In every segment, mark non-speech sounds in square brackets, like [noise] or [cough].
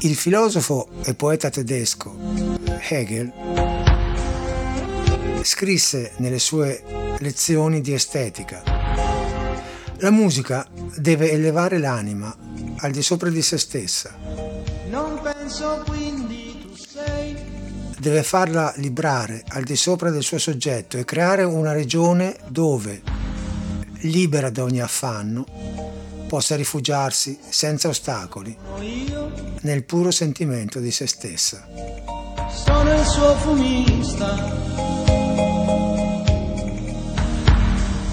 Il filosofo e poeta tedesco Hegel scrisse nelle sue lezioni di estetica la musica deve elevare l'anima al di sopra di se stessa. Non penso quindi tu sei. Deve farla librare al di sopra del suo soggetto e creare una regione dove, libera da ogni affanno, possa rifugiarsi senza ostacoli nel puro sentimento di se stessa. Sono il suo fumista.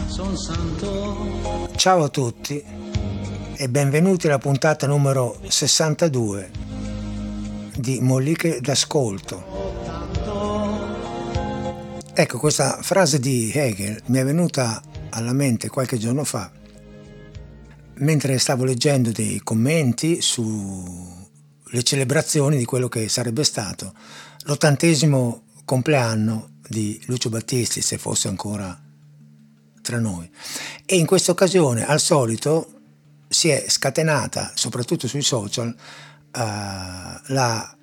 Sono santo. Ciao a tutti e benvenuti alla puntata numero 62 di Molliche d'ascolto. Ecco, questa frase di Hegel mi è venuta alla mente qualche giorno fa mentre stavo leggendo dei commenti sulle celebrazioni di quello che sarebbe stato l'ottantesimo compleanno di Lucio Battisti, se fosse ancora tra noi. E in questa occasione, al solito, si è scatenata, soprattutto sui social, uh, la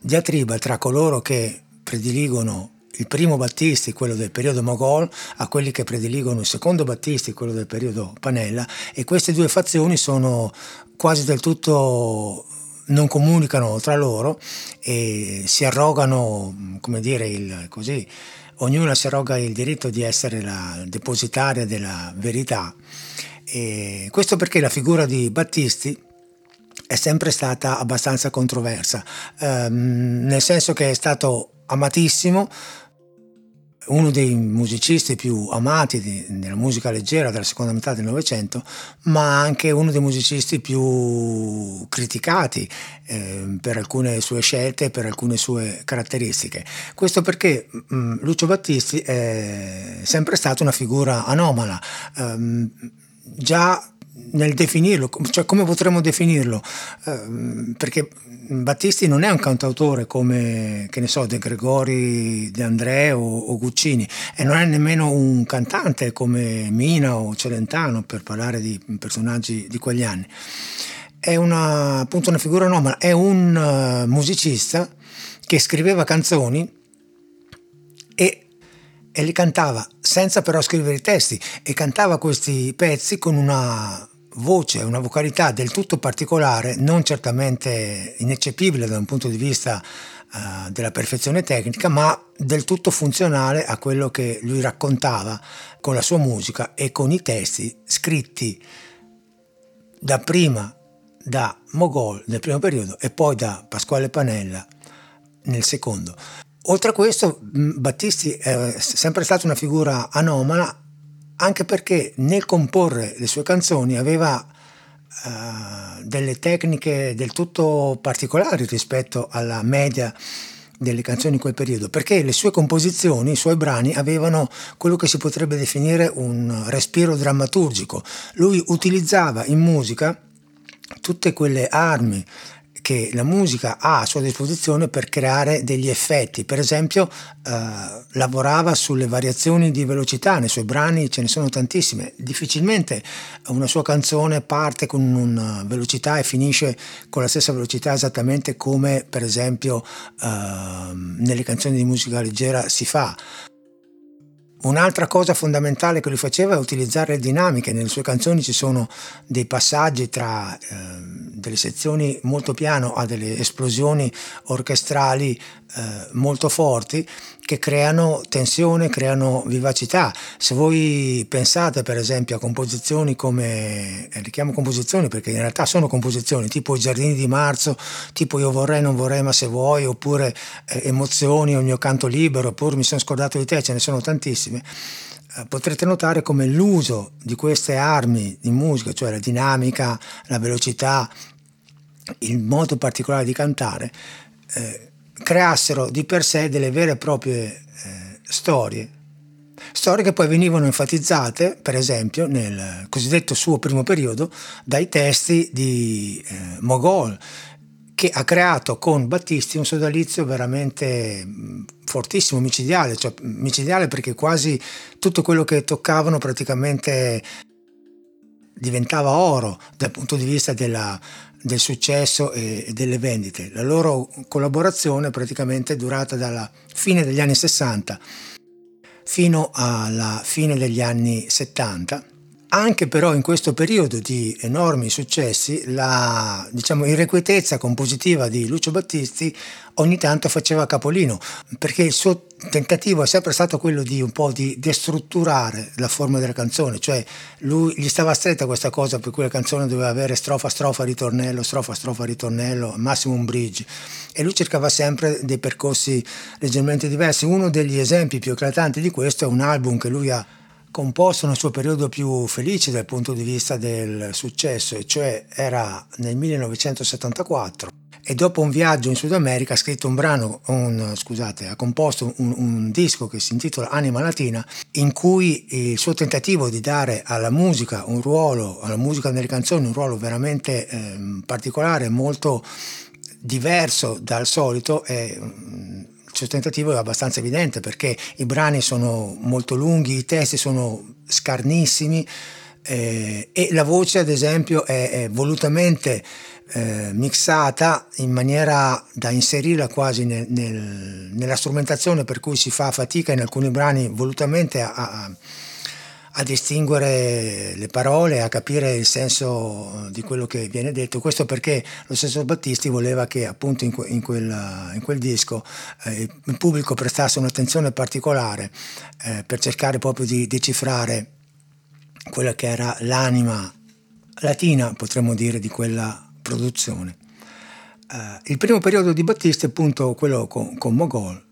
diatriba tra coloro che prediligono il primo Battisti, quello del periodo Mogol, a quelli che prediligono il secondo Battisti, quello del periodo Panella, e queste due fazioni sono quasi del tutto non comunicano tra loro e si arrogano, come dire, il, così, ognuna si arroga il diritto di essere la depositaria della verità. E questo perché la figura di Battisti è sempre stata abbastanza controversa, ehm, nel senso che è stato amatissimo, uno dei musicisti più amati di, della musica leggera della seconda metà del Novecento, ma anche uno dei musicisti più criticati eh, per alcune sue scelte e per alcune sue caratteristiche. Questo perché mh, mm, Lucio Battisti è sempre stato una figura anomala. Um, già nel definirlo, cioè come potremmo definirlo? Uh, perché Battisti non è un cantautore come, che ne so, De Gregori, De André o, o, Guccini e non è nemmeno un cantante come Mina o Celentano per parlare di personaggi di quegli anni. È una, appunto una figura anomala, è un uh, musicista che scriveva canzoni e, e li cantava senza però scrivere i testi e cantava questi pezzi con una voce, una vocalità del tutto particolare, non certamente ineccepibile da un punto di vista uh, della perfezione tecnica, ma del tutto funzionale a quello che lui raccontava con la sua musica e con i testi scritti da prima da Mogol nel primo periodo e poi da Pasquale Panella nel secondo. Oltre a questo, Battisti è sempre stata una figura anomala anche perché nel comporre le sue canzoni aveva uh, delle tecniche del tutto particolari rispetto alla media delle canzoni in quel periodo, perché le sue composizioni, i suoi brani avevano quello che si potrebbe definire un respiro drammaturgico. Lui utilizzava in musica tutte quelle armi che la musica ha a sua disposizione per creare degli effetti. Per esempio, eh, lavorava sulle variazioni di velocità, nei suoi brani ce ne sono tantissime. Difficilmente una sua canzone parte con una velocità e finisce con la stessa velocità esattamente come per esempio eh, nelle canzoni di musica leggera si fa. Un'altra cosa fondamentale che lui faceva è utilizzare le dinamiche. Nelle sue canzoni ci sono dei passaggi tra eh, delle sezioni molto piano a delle esplosioni orchestrali eh, molto forti che creano tensione, creano vivacità. Se voi pensate per esempio a composizioni come, eh, le chiamo composizioni perché in realtà sono composizioni, tipo I giardini di marzo, tipo Io vorrei, non vorrei, ma se vuoi, oppure eh, Emozioni o Il mio canto libero, oppure Mi sono scordato di te, ce ne sono tantissime eh, potrete notare come l'uso di queste armi di musica, cioè la dinamica, la velocità, il modo particolare di cantare, eh, creassero di per sé delle vere e proprie eh, storie. Storie che poi venivano enfatizzate, per esempio, nel cosiddetto suo primo periodo, dai testi di eh, Mogol, che ha creato con Battisti un sodalizio veramente fortissimo, micidiale, cioè micidiale perché quasi tutto quello che toccavano praticamente diventava oro dal punto di vista della, del successo e delle vendite. La loro collaborazione praticamente è durata dalla fine degli anni 60 fino alla fine degli anni 70 anche però in questo periodo di enormi successi la diciamo, irrequietezza compositiva di Lucio Battisti ogni tanto faceva capolino perché il suo tentativo è sempre stato quello di un po' di destrutturare la forma della canzone cioè lui gli stava stretta questa cosa per cui la canzone doveva avere strofa strofa ritornello strofa strofa ritornello massimo un bridge. E lui cercava sempre dei percorsi leggermente diversi. Uno degli esempi più eclatanti di questo è un album che lui ha composto nel suo periodo più felice dal punto di vista del successo, e cioè era nel 1974 e dopo un viaggio in Sud America ha scritto un brano, un, scusate, ha composto un, un, disco che si intitola Anima Latina, in cui il suo tentativo di dare alla musica un ruolo, alla musica nelle canzoni un ruolo veramente eh, particolare, molto diverso dal solito, è suo tentativo è abbastanza evidente perché i brani sono molto lunghi, i testi sono scarnissimi eh, e la voce ad esempio è, è volutamente eh, mixata in maniera da inserirla quasi nel, nel, nella strumentazione per cui si fa fatica in alcuni brani volutamente a, a a distinguere le parole, a capire il senso di quello che viene detto. Questo perché lo stesso Battisti voleva che appunto in, que, in, quel, in quel, disco eh, il pubblico prestasse un'attenzione particolare eh, per cercare proprio di decifrare quella che era l'anima latina, potremmo dire, di quella produzione. Eh, il primo periodo di Battisti, appunto quello con, con Mogol,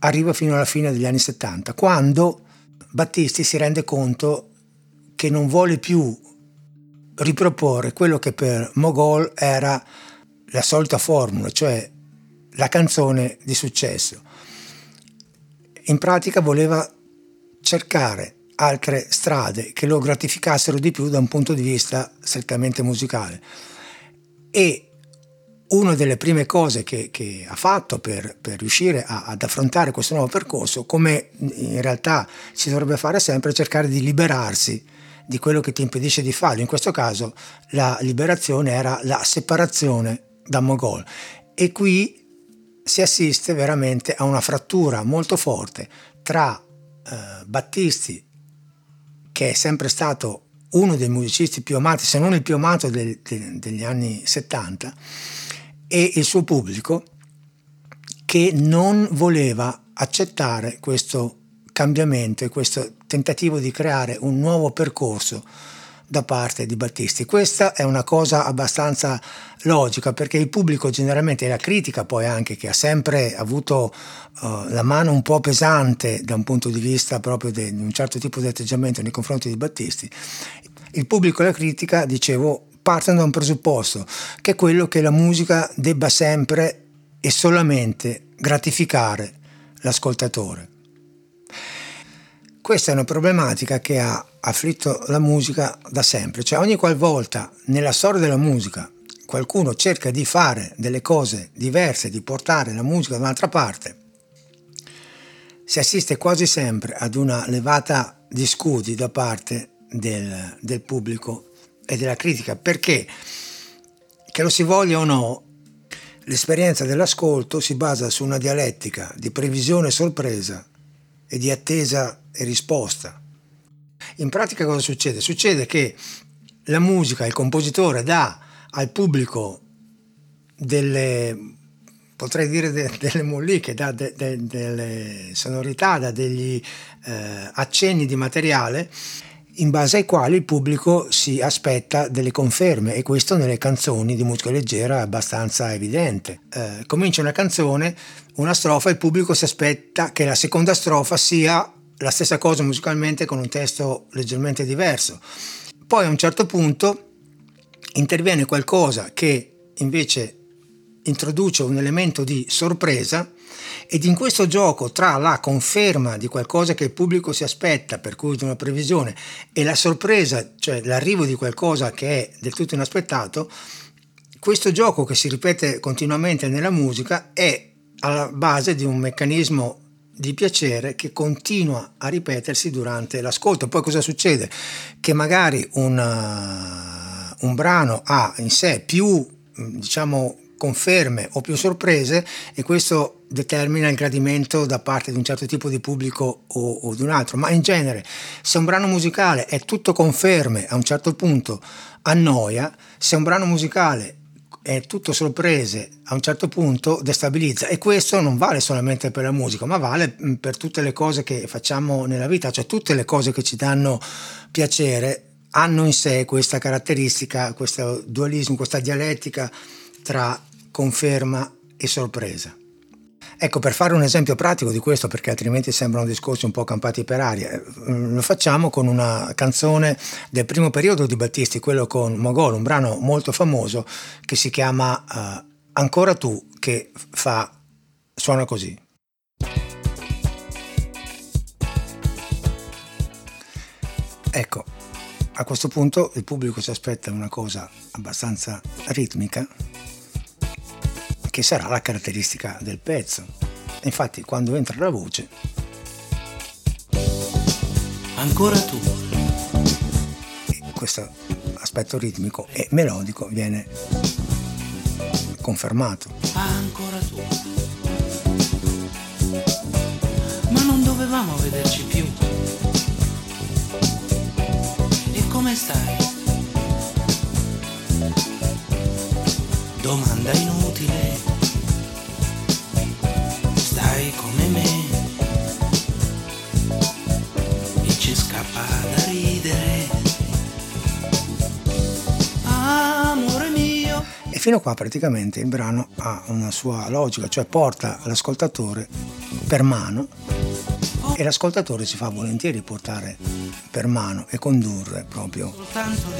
arriva fino alla fine degli anni 70, quando Battisti si rende conto che non vuole più riproporre quello che per Mogol era la solita formula, cioè la canzone di successo. In pratica voleva cercare altre strade che lo gratificassero di più da un punto di vista strettamente musicale. E una delle prime cose che, che ha fatto per, per riuscire a, ad affrontare questo nuovo percorso, come in realtà si dovrebbe fare sempre, è cercare di liberarsi di quello che ti impedisce di farlo. In questo caso la liberazione era la separazione da Mogol. E qui si assiste veramente a una frattura molto forte tra eh, Battisti, che è sempre stato uno dei musicisti più amati, se non il più amato del, de, degli anni 70, e il suo pubblico che non voleva accettare questo cambiamento e questo tentativo di creare un nuovo percorso da parte di Battisti. Questa è una cosa abbastanza logica perché il pubblico generalmente, e la critica poi anche, che ha sempre avuto uh, la mano un po' pesante da un punto di vista proprio di un certo tipo di atteggiamento nei confronti di Battisti, il pubblico e la critica, dicevo, partono da un presupposto, che è quello che la musica debba sempre e solamente gratificare l'ascoltatore. Questa è una problematica che ha afflitto la musica da sempre, cioè ogni qualvolta nella storia della musica qualcuno cerca di fare delle cose diverse, di portare la musica da un'altra parte, si assiste quasi sempre ad una levata di scudi da parte del, del pubblico e della critica, perché che lo si voglia o no, l'esperienza dell'ascolto si basa su una dialettica di previsione e sorpresa e di attesa e risposta. In pratica cosa succede? Succede che la musica, il compositore dà al pubblico delle, potrei dire de, delle molliche, dà de, de, delle sonorità, dà degli eh, accenni di materiale in base ai quali il pubblico si aspetta delle conferme e questo nelle canzoni di musica leggera è abbastanza evidente. Eh, comincia una canzone, una strofa, il pubblico si aspetta che la seconda strofa sia la stessa cosa musicalmente con un testo leggermente diverso. Poi a un certo punto interviene qualcosa che invece introduce un elemento di sorpresa ed in questo gioco tra la conferma di qualcosa che il pubblico si aspetta, per cui di una previsione, e la sorpresa, cioè l'arrivo di qualcosa che è del tutto inaspettato, questo gioco che si ripete continuamente nella musica è alla base di un meccanismo di piacere che continua a ripetersi durante l'ascolto. Poi cosa succede? Che magari una, un brano ha in sé più, diciamo, conferme o più sorprese e questo determina il gradimento da parte di un certo tipo di pubblico o, o, di un altro, ma in genere se un brano musicale è tutto conferme a un certo punto annoia, se un brano musicale è tutto sorprese, a un certo punto destabilizza e questo non vale solamente per la musica, ma vale mm, per tutte le cose che facciamo nella vita, cioè tutte le cose che ci danno piacere hanno in sé questa caratteristica, questo dualismo, questa dialettica tra conferma e sorpresa. Ecco, per fare un esempio pratico di questo, perché altrimenti sembrano discorsi un po' campati per aria, eh, lo facciamo con una canzone del primo periodo di Battisti, quello con Mogol, un brano molto famoso che si chiama uh, Ancora tu, che fa, suona così. Ecco, a questo punto il pubblico si aspetta una cosa abbastanza ritmica, che sarà la caratteristica del pezzo. Infatti quando entra la voce... Ancora tu. Questo aspetto ritmico e melodico viene confermato. Ancora tu. Ma non dovevamo vederci più. E come stai? Domanda inutile. Fino a qua praticamente il brano ha una sua logica, cioè porta l'ascoltatore per mano e l'ascoltatore si fa volentieri portare per mano e condurre proprio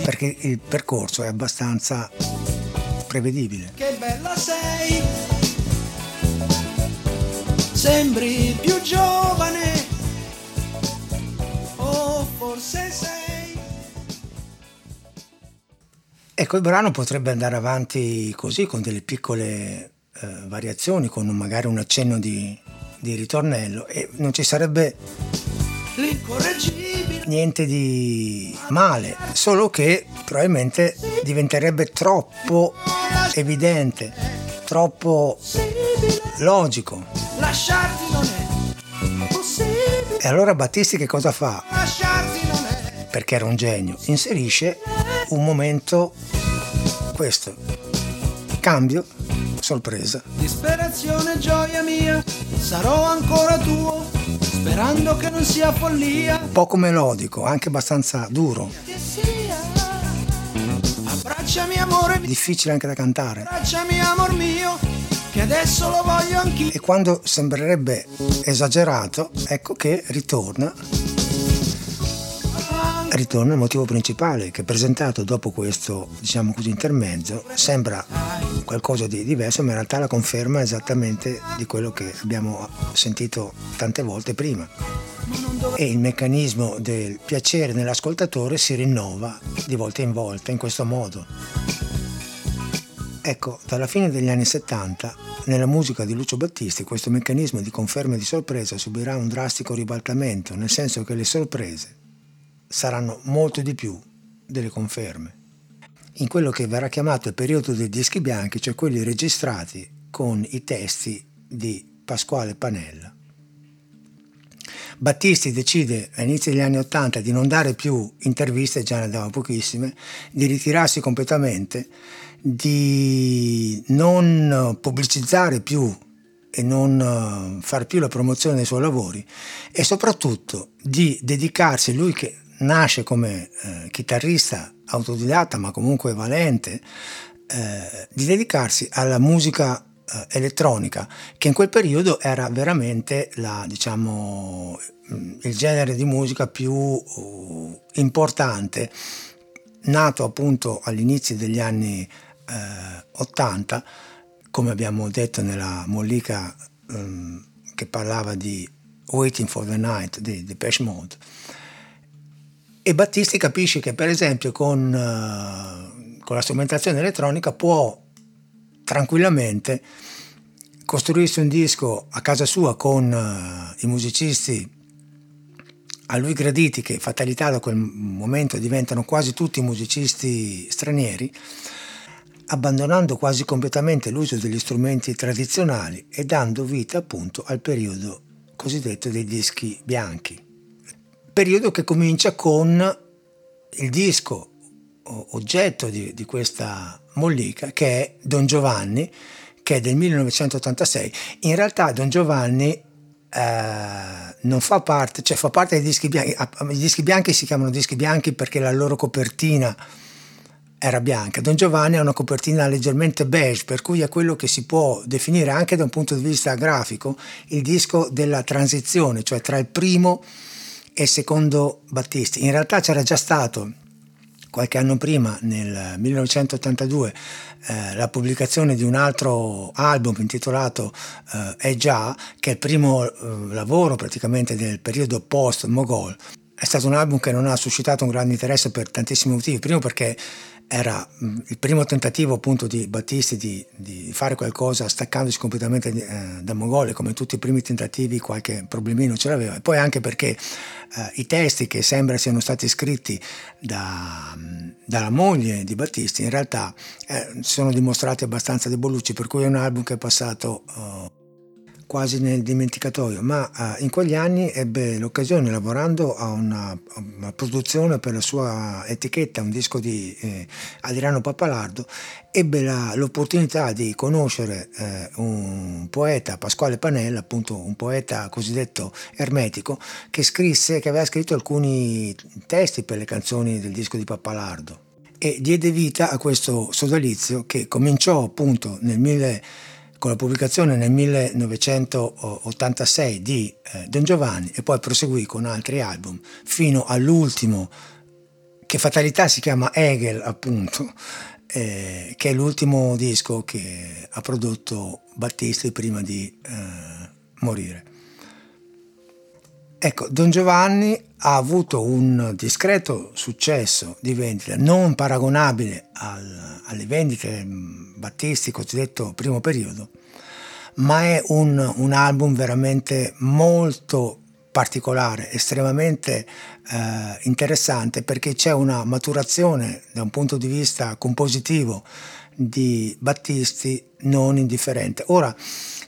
perché il percorso è abbastanza prevedibile. Che bella sei, sembri più giovane, o forse sei. Ecco, il brano potrebbe andare avanti così, con delle piccole eh, variazioni, con magari un accenno di, di ritornello e non ci sarebbe niente di male, solo che probabilmente diventerebbe troppo evidente, troppo logico. Lasciarti non è possibile. E allora Battisti che cosa fa? Perché era un genio, inserisce un momento, questo, cambio, sorpresa. disperazione, gioia mia. Sarò ancora tuo, sperando che non sia follia. Poco melodico, anche abbastanza duro. Abbracciami, amore mio. difficile anche da cantare. Abbracciami, amor mio, che adesso lo voglio anch'io. E quando sembrerebbe esagerato, ecco che ritorna, ritorna il motivo principale che presentato dopo questo, diciamo così, intermezzo, sembra qualcosa di diverso, ma in realtà la conferma esattamente di quello che abbiamo sentito tante volte prima. E il meccanismo del piacere nell'ascoltatore si rinnova di volta in volta in questo modo. Ecco, dalla fine degli anni 70, nella musica di Lucio Battisti, questo meccanismo di conferma e di sorpresa subirà un drastico ribaltamento, nel senso che le sorprese saranno molto di più delle conferme. In quello che verrà chiamato il periodo dei dischi bianchi, cioè quelli registrati con i testi di Pasquale Panella. Battisti decide all'inizio degli anni Ottanta di non dare più interviste, già ne dava pochissime, di ritirarsi completamente, di non pubblicizzare più e non far più la promozione dei suoi lavori e soprattutto di dedicarsi, lui che nasce come eh, chitarrista autodidatta ma comunque valente, eh, di dedicarsi alla musica eh, elettronica che in quel periodo era veramente la, diciamo, il genere di musica più uh, importante nato appunto all'inizio degli anni eh, 80 come abbiamo detto nella mollica um, che parlava di Waiting for the Night di Depeche Mode e Battisti capisce che per esempio con, uh, con la strumentazione elettronica può tranquillamente costruirsi un disco a casa sua con uh, i musicisti a lui graditi, che fatalità da quel momento diventano quasi tutti musicisti stranieri, abbandonando quasi completamente l'uso degli strumenti tradizionali e dando vita appunto al periodo cosiddetto dei dischi bianchi. Periodo che comincia con il disco oggetto di, di questa mollica che è Don Giovanni, che è del 1986. In realtà Don Giovanni eh, non fa parte, cioè fa parte dei dischi bianchi. I dischi bianchi si chiamano dischi bianchi perché la loro copertina era bianca. Don Giovanni ha una copertina leggermente beige, per cui è quello che si può definire anche da un punto di vista grafico il disco della transizione, cioè tra il primo e secondo Battisti. In realtà c'era già stato qualche anno prima, nel 1982, eh, la pubblicazione di un altro album intitolato eh, È già, che è il primo eh, lavoro praticamente del periodo post-Mogol. È stato un album che non ha suscitato un grande interesse per tantissimi motivi. Primo perché era mm, il primo tentativo appunto di Battisti di, di fare qualcosa staccandosi completamente eh, da Mogole, come tutti i primi tentativi qualche problemino ce l'aveva, e poi anche perché eh, i testi che sembra siano stati scritti da, mm, dalla moglie di Battisti in realtà eh, sono dimostrati abbastanza debolucci, per cui è un album che è passato... Quasi nel dimenticatoio, ma uh, in quegli anni ebbe l'occasione, lavorando a una, una, produzione per la sua etichetta, un disco di eh, Adriano Pappalardo, ebbe la, l'opportunità di conoscere eh, un poeta, Pasquale Panella, appunto un poeta cosiddetto ermetico, che scrisse, che aveva scritto alcuni testi per le canzoni del disco di Pappalardo e diede vita a questo sodalizio che cominciò appunto nel 1900 con la pubblicazione nel 1986 di eh, Don Giovanni e poi proseguì con altri album fino all'ultimo che fatalità si chiama Hegel appunto eh, che è l'ultimo disco che ha prodotto Battisti prima di eh, morire. Ecco, Don Giovanni ha avuto un discreto successo di vendita, non paragonabile al, alle vendite Battisti, cosiddetto primo periodo, ma è un, un album veramente molto particolare, estremamente eh, interessante perché c'è una maturazione da un punto di vista compositivo di Battisti non indifferente. Ora,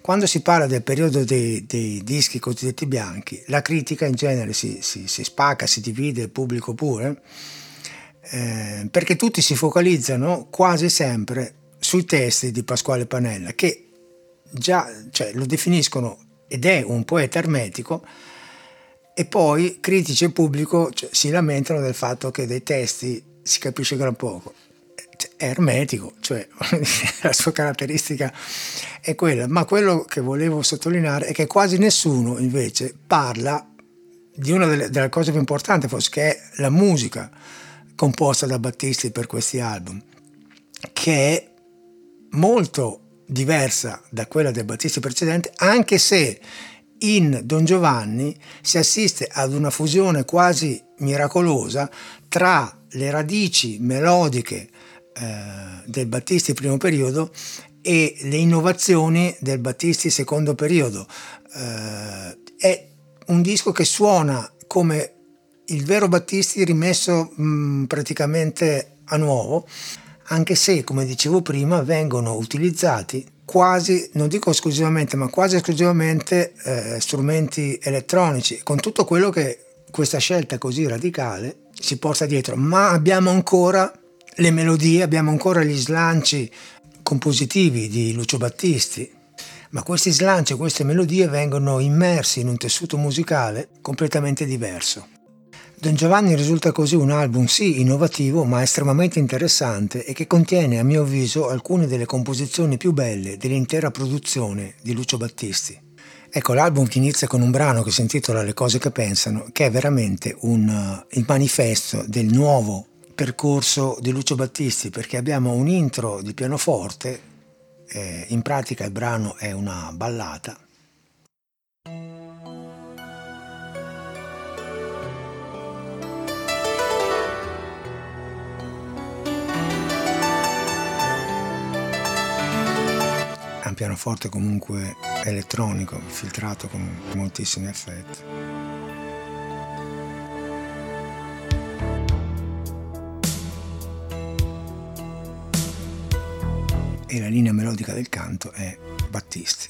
quando si parla del periodo dei, dei dischi cosiddetti bianchi, la critica in genere si, si, si spacca, si divide, il pubblico pure, eh, perché tutti si focalizzano quasi sempre sui testi di Pasquale Panella, che già cioè, lo definiscono ed è un poeta ermetico, e poi critici e pubblico cioè, si lamentano del fatto che dei testi si capisce gran poco. È ermetico, cioè [laughs] la sua caratteristica è quella, ma quello che volevo sottolineare è che quasi nessuno invece parla di una delle, delle cose più importanti, forse che è la musica composta da Battisti per questi album, che è molto diversa da quella del Battisti precedente, anche se in Don Giovanni si assiste ad una fusione quasi miracolosa tra le radici melodiche eh, del Battisti primo periodo e le innovazioni del Battisti secondo periodo. Eh, è un disco che suona come il vero Battisti rimesso mh, praticamente a nuovo, anche se, come dicevo prima, vengono utilizzati quasi, non dico esclusivamente, ma quasi esclusivamente eh, strumenti elettronici, con tutto quello che questa scelta così radicale si porta dietro, ma abbiamo ancora le melodie, abbiamo ancora gli slanci compositivi di Lucio Battisti, ma questi slanci queste melodie vengono immersi in un tessuto musicale completamente diverso. Don Giovanni risulta così un album sì innovativo ma estremamente interessante e che contiene a mio avviso alcune delle composizioni più belle dell'intera produzione di Lucio Battisti. Ecco, l'album che inizia con un brano che si intitola Le cose che pensano, che è veramente un, uh, il manifesto del nuovo percorso di Lucio Battisti perché abbiamo un intro di pianoforte, eh, in pratica il brano è una ballata. Pianoforte comunque elettronico, filtrato con moltissimi effetti. E la linea melodica del canto è Battisti.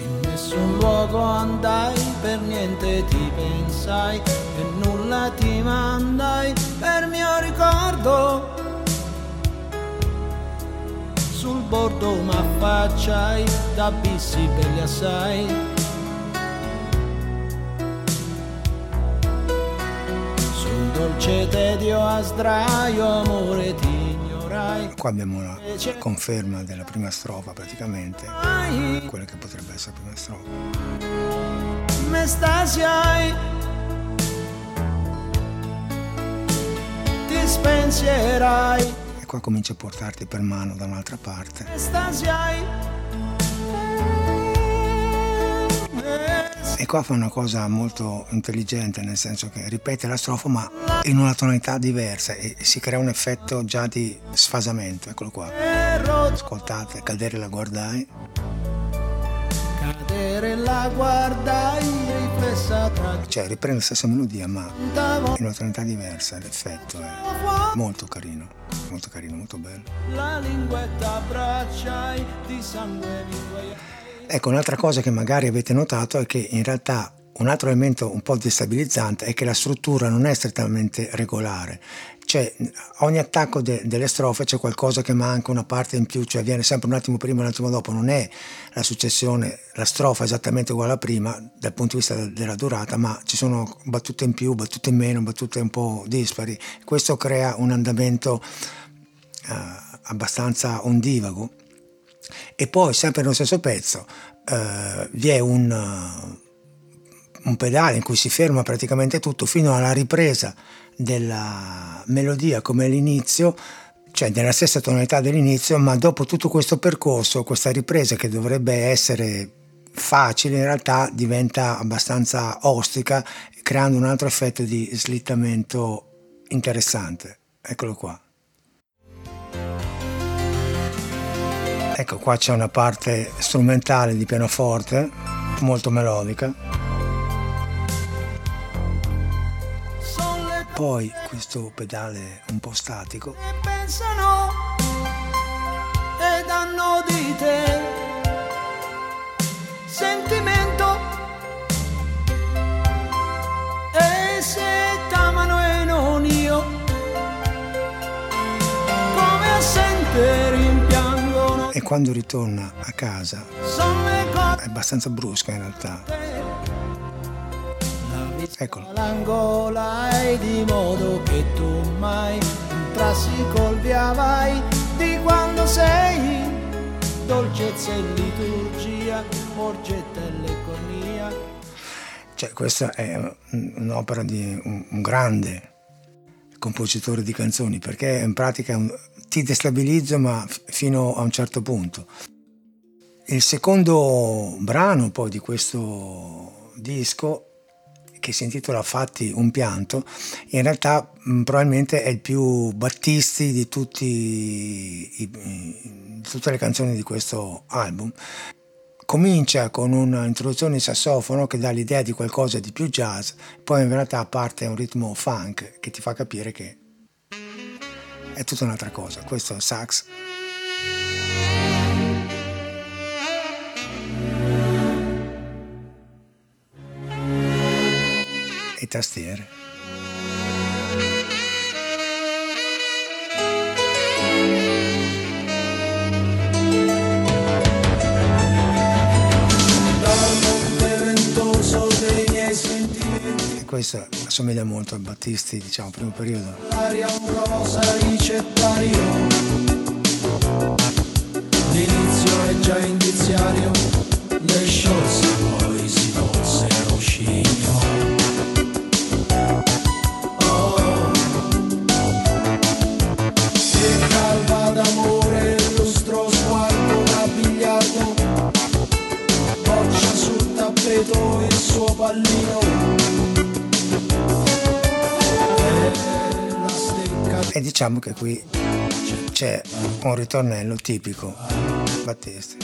In nessun luogo andai, per niente ti pensai, e nulla ti mandai per mio ricordo bordo m'affacciai d'abissi belli assai. Sul dolce tedio a sdraio amore ti ignorai. Qua abbiamo la conferma della prima strofa praticamente, quella che potrebbe essere la prima strofa. Me stasiai ti spensierai qua comincia a portarti per mano da un'altra parte. E qua fa una cosa molto intelligente, nel senso che ripete la strofa ma in una tonalità diversa e si crea un effetto già di sfasamento. Eccolo qua. Ascoltate, cadere la guardai. Cadere la guardai riflessa tra Cioè riprende la stessa melodia ma in una tonalità diversa, l'effetto è molto carino molto carino, molto bello. La linguetta bracciai di sangue Ecco, un'altra cosa che magari avete notato è che in realtà un altro elemento un po' destabilizzante è che la struttura non è strettamente regolare, cioè ogni attacco de- delle strofe c'è qualcosa che manca, una parte in più, cioè viene sempre un attimo prima e un attimo dopo, non è la successione, la strofa esattamente uguale a prima dal punto di vista de- della durata, ma ci sono battute in più, battute in meno, battute un po' dispari. Questo crea un andamento eh, abbastanza ondivago. E poi, sempre nello stesso pezzo, eh, vi è un, un pedale in cui si ferma praticamente tutto fino alla ripresa della melodia come all'inizio, cioè nella stessa tonalità dell'inizio, ma dopo tutto questo percorso, questa ripresa che dovrebbe essere facile, in realtà diventa abbastanza ostica, creando un altro effetto di slittamento interessante. Eccolo qua. Ecco, qua c'è una parte strumentale di pianoforte, molto melodica. Poi questo pedale un po' statico. E pensano ed hanno di te sentimento e se t'amano e non io come assente rimpiango e quando ritorna a casa è abbastanza brusca in realtà. Eccolo. L'angola è di modo che tu mai entrassi col via vai di quando sei dolcezza e liturgia, morgetta e lecornia. Cioè, questa è un'opera di un, un grande compositore di canzoni perché in pratica un, ti destabilizzo ma f- fino a un certo punto. Il secondo brano poi di questo disco che si intitola Fatti un pianto, in realtà mh, probabilmente è il più battisti di, tutti i, i, tutte le canzoni di questo album. Comincia con un'introduzione di sassofono che dà l'idea di qualcosa di più jazz, poi in realtà parte un ritmo funk che ti fa capire che è tutta un'altra cosa. Questo è il sax. E tastiere. questo assomiglia molto a Battisti, diciamo, primo periodo. L'aria rosa ricettario, l'inizio è già indiziario, le sciolse diciamo che qui c'è un ritornello tipico Battisti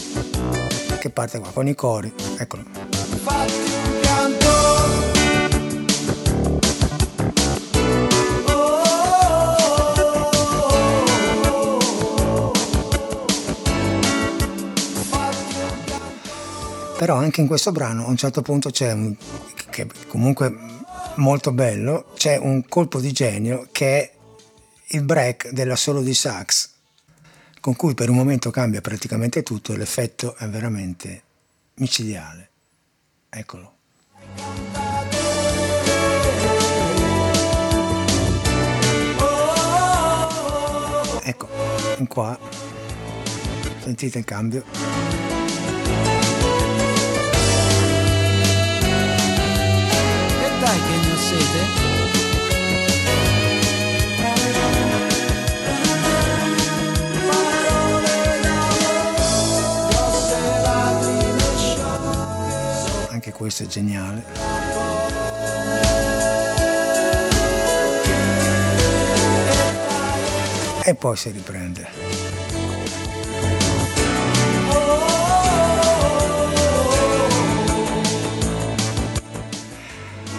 che parte qua con i cori, eccolo. Però anche in questo brano a un certo punto c'è un, che comunque molto bello c'è un colpo di genio che è il break della solo di sax con cui per un momento cambia praticamente tutto e l'effetto è veramente micidiale. Eccolo. Ecco qua. Sentite il cambio. Sai che ne ho sete? Questo è geniale. E poi si riprende.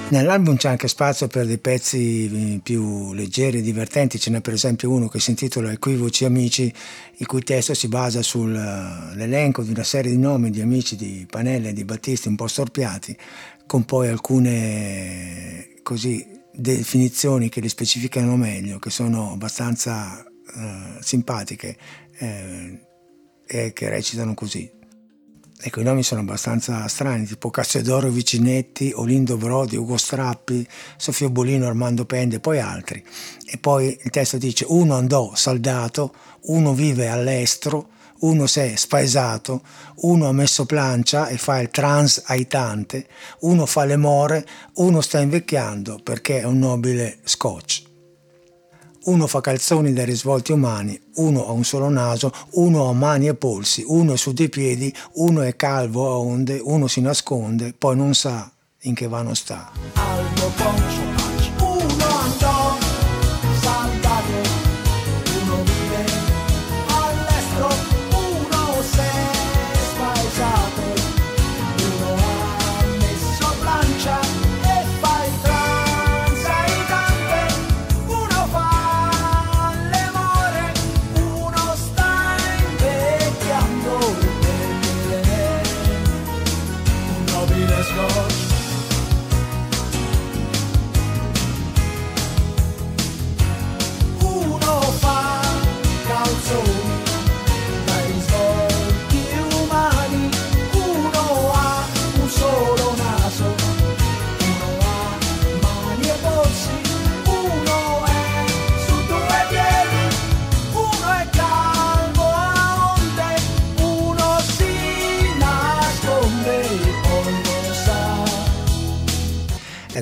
Nell'album c'è anche spazio per dei pezzi più leggeri e divertenti, ce n'è per esempio uno che si intitola Equivoci Amici, il cui testo si basa sull'elenco di una serie di nomi di amici di Panella e di Battisti un po' storpiati, con poi alcune così, definizioni che li specificano meglio, che sono abbastanza eh, simpatiche eh, e che recitano così. Ecco, i nomi sono abbastanza strani, tipo Cassiodoro Vicinetti, Olindo Brodi, Ugo Strappi, Sofio Bolino, Armando Pende, poi altri. E poi il testo dice uno andò saldato, uno vive all'estero, uno si è spaesato, uno ha messo plancia e fa il trans aitante, uno fa le more, uno sta invecchiando perché è un nobile scotch uno fa calzoni dai risvolti umani, uno ha un solo naso, uno ha mani e polsi, uno è su dei piedi, uno è calvo a onde, uno si nasconde, poi non sa in che vano sta. Aldo Poncio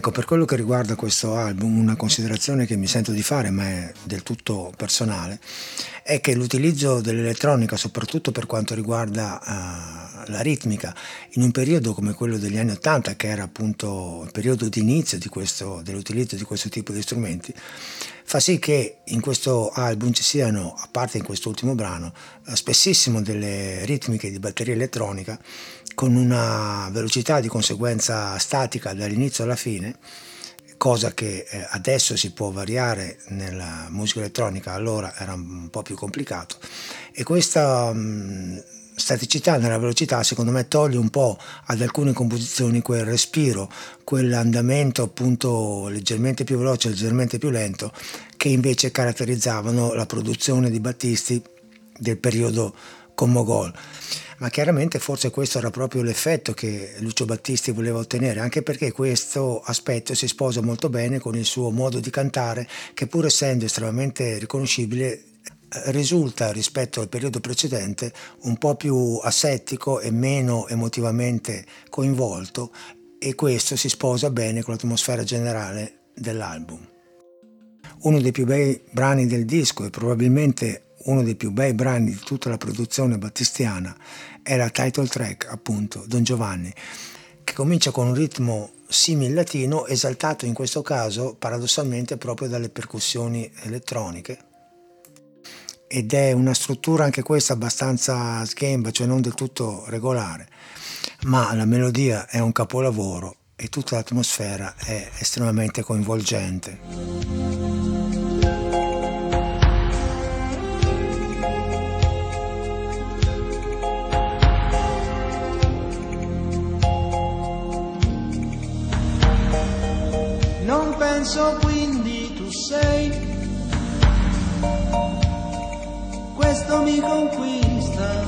Ecco, per quello che riguarda questo album, una considerazione che mi sento di fare, ma è del tutto personale, è che l'utilizzo dell'elettronica, soprattutto per quanto riguarda uh, la ritmica, in un periodo come quello degli anni Ottanta, che era appunto il periodo di inizio di questo, dell'utilizzo di questo tipo di strumenti, fa sì che in questo album ci siano, a parte in quest'ultimo brano, uh, spessissimo delle ritmiche di batteria elettronica con una velocità di conseguenza statica dall'inizio alla fine, cosa che eh, adesso si può variare nella musica elettronica, allora era un po' più complicato. E questa mh, staticità nella velocità secondo me toglie un po' ad alcune composizioni quel respiro, quell'andamento appunto leggermente più veloce, leggermente più lento, che invece caratterizzavano la produzione di Battisti del periodo con Mogol. Ma chiaramente forse questo era proprio l'effetto che Lucio Battisti voleva ottenere, anche perché questo aspetto si sposa molto bene con il suo modo di cantare, che pur essendo estremamente riconoscibile risulta rispetto al periodo precedente un po' più asettico e meno emotivamente coinvolto e questo si sposa bene con l'atmosfera generale dell'album. Uno dei più bei brani del disco e probabilmente uno dei più bei brani di tutta la produzione battistiana è la title track, appunto, Don Giovanni, che comincia con un ritmo simil latino esaltato in questo caso paradossalmente proprio dalle percussioni elettroniche ed è una struttura anche questa abbastanza schemba, cioè non del tutto regolare, ma la melodia è un capolavoro e tutta l'atmosfera è estremamente coinvolgente. Non penso quindi tu sei, questo mi conquista.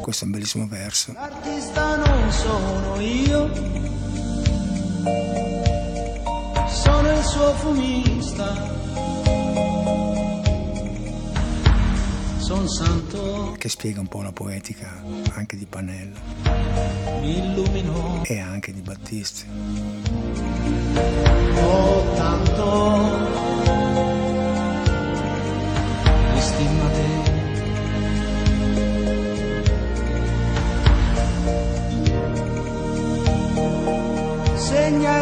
Questo è un bellissimo verso. L'artista non sono io, sono il suo fumista. Son santo che spiega un po' la poetica anche di Panella mi illuminò. e anche di Battisti. Oh, tanto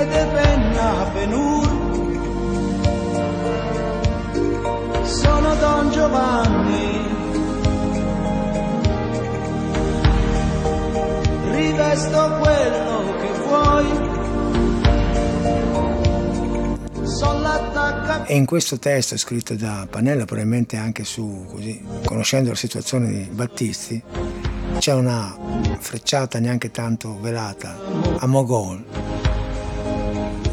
De penna penur Sono Don Giovanni. Rivesto quello che vuoi. Son l'attacca E in questo testo scritto da Panella, probabilmente anche su, così, conoscendo la situazione di Battisti, c'è una frecciata neanche tanto velata a Mogol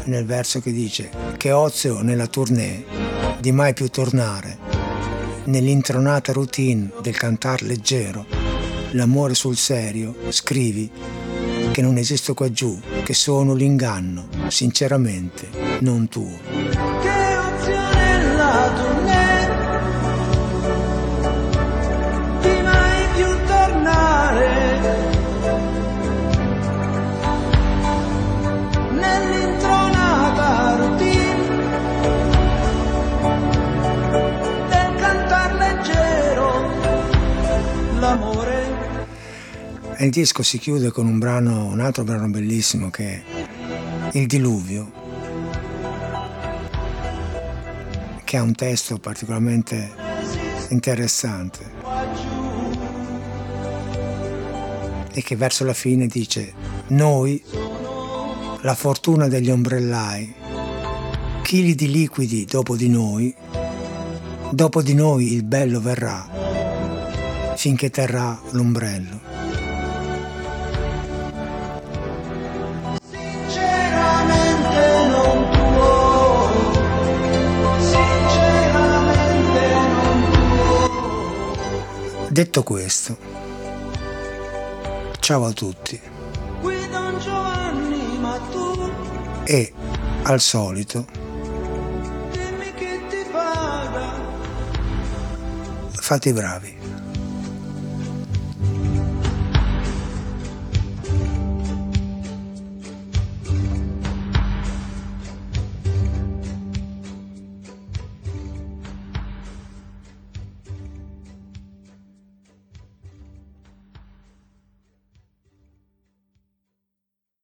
nel verso che dice che ozio nella tournée di mai più tornare, nell'intronata routine del cantar leggero, l'amore sul serio, scrivi che non esisto qua giù, che sono l'inganno, sinceramente, non tuo. Il disco si chiude con un brano, un altro brano bellissimo che è Il diluvio, che ha un testo particolarmente interessante e che verso la fine dice noi, la fortuna degli ombrellai, chili di liquidi dopo di noi, dopo di noi il bello verrà, finché terrà l'ombrello. Detto questo, ciao a tutti. E al solito fate i bravi.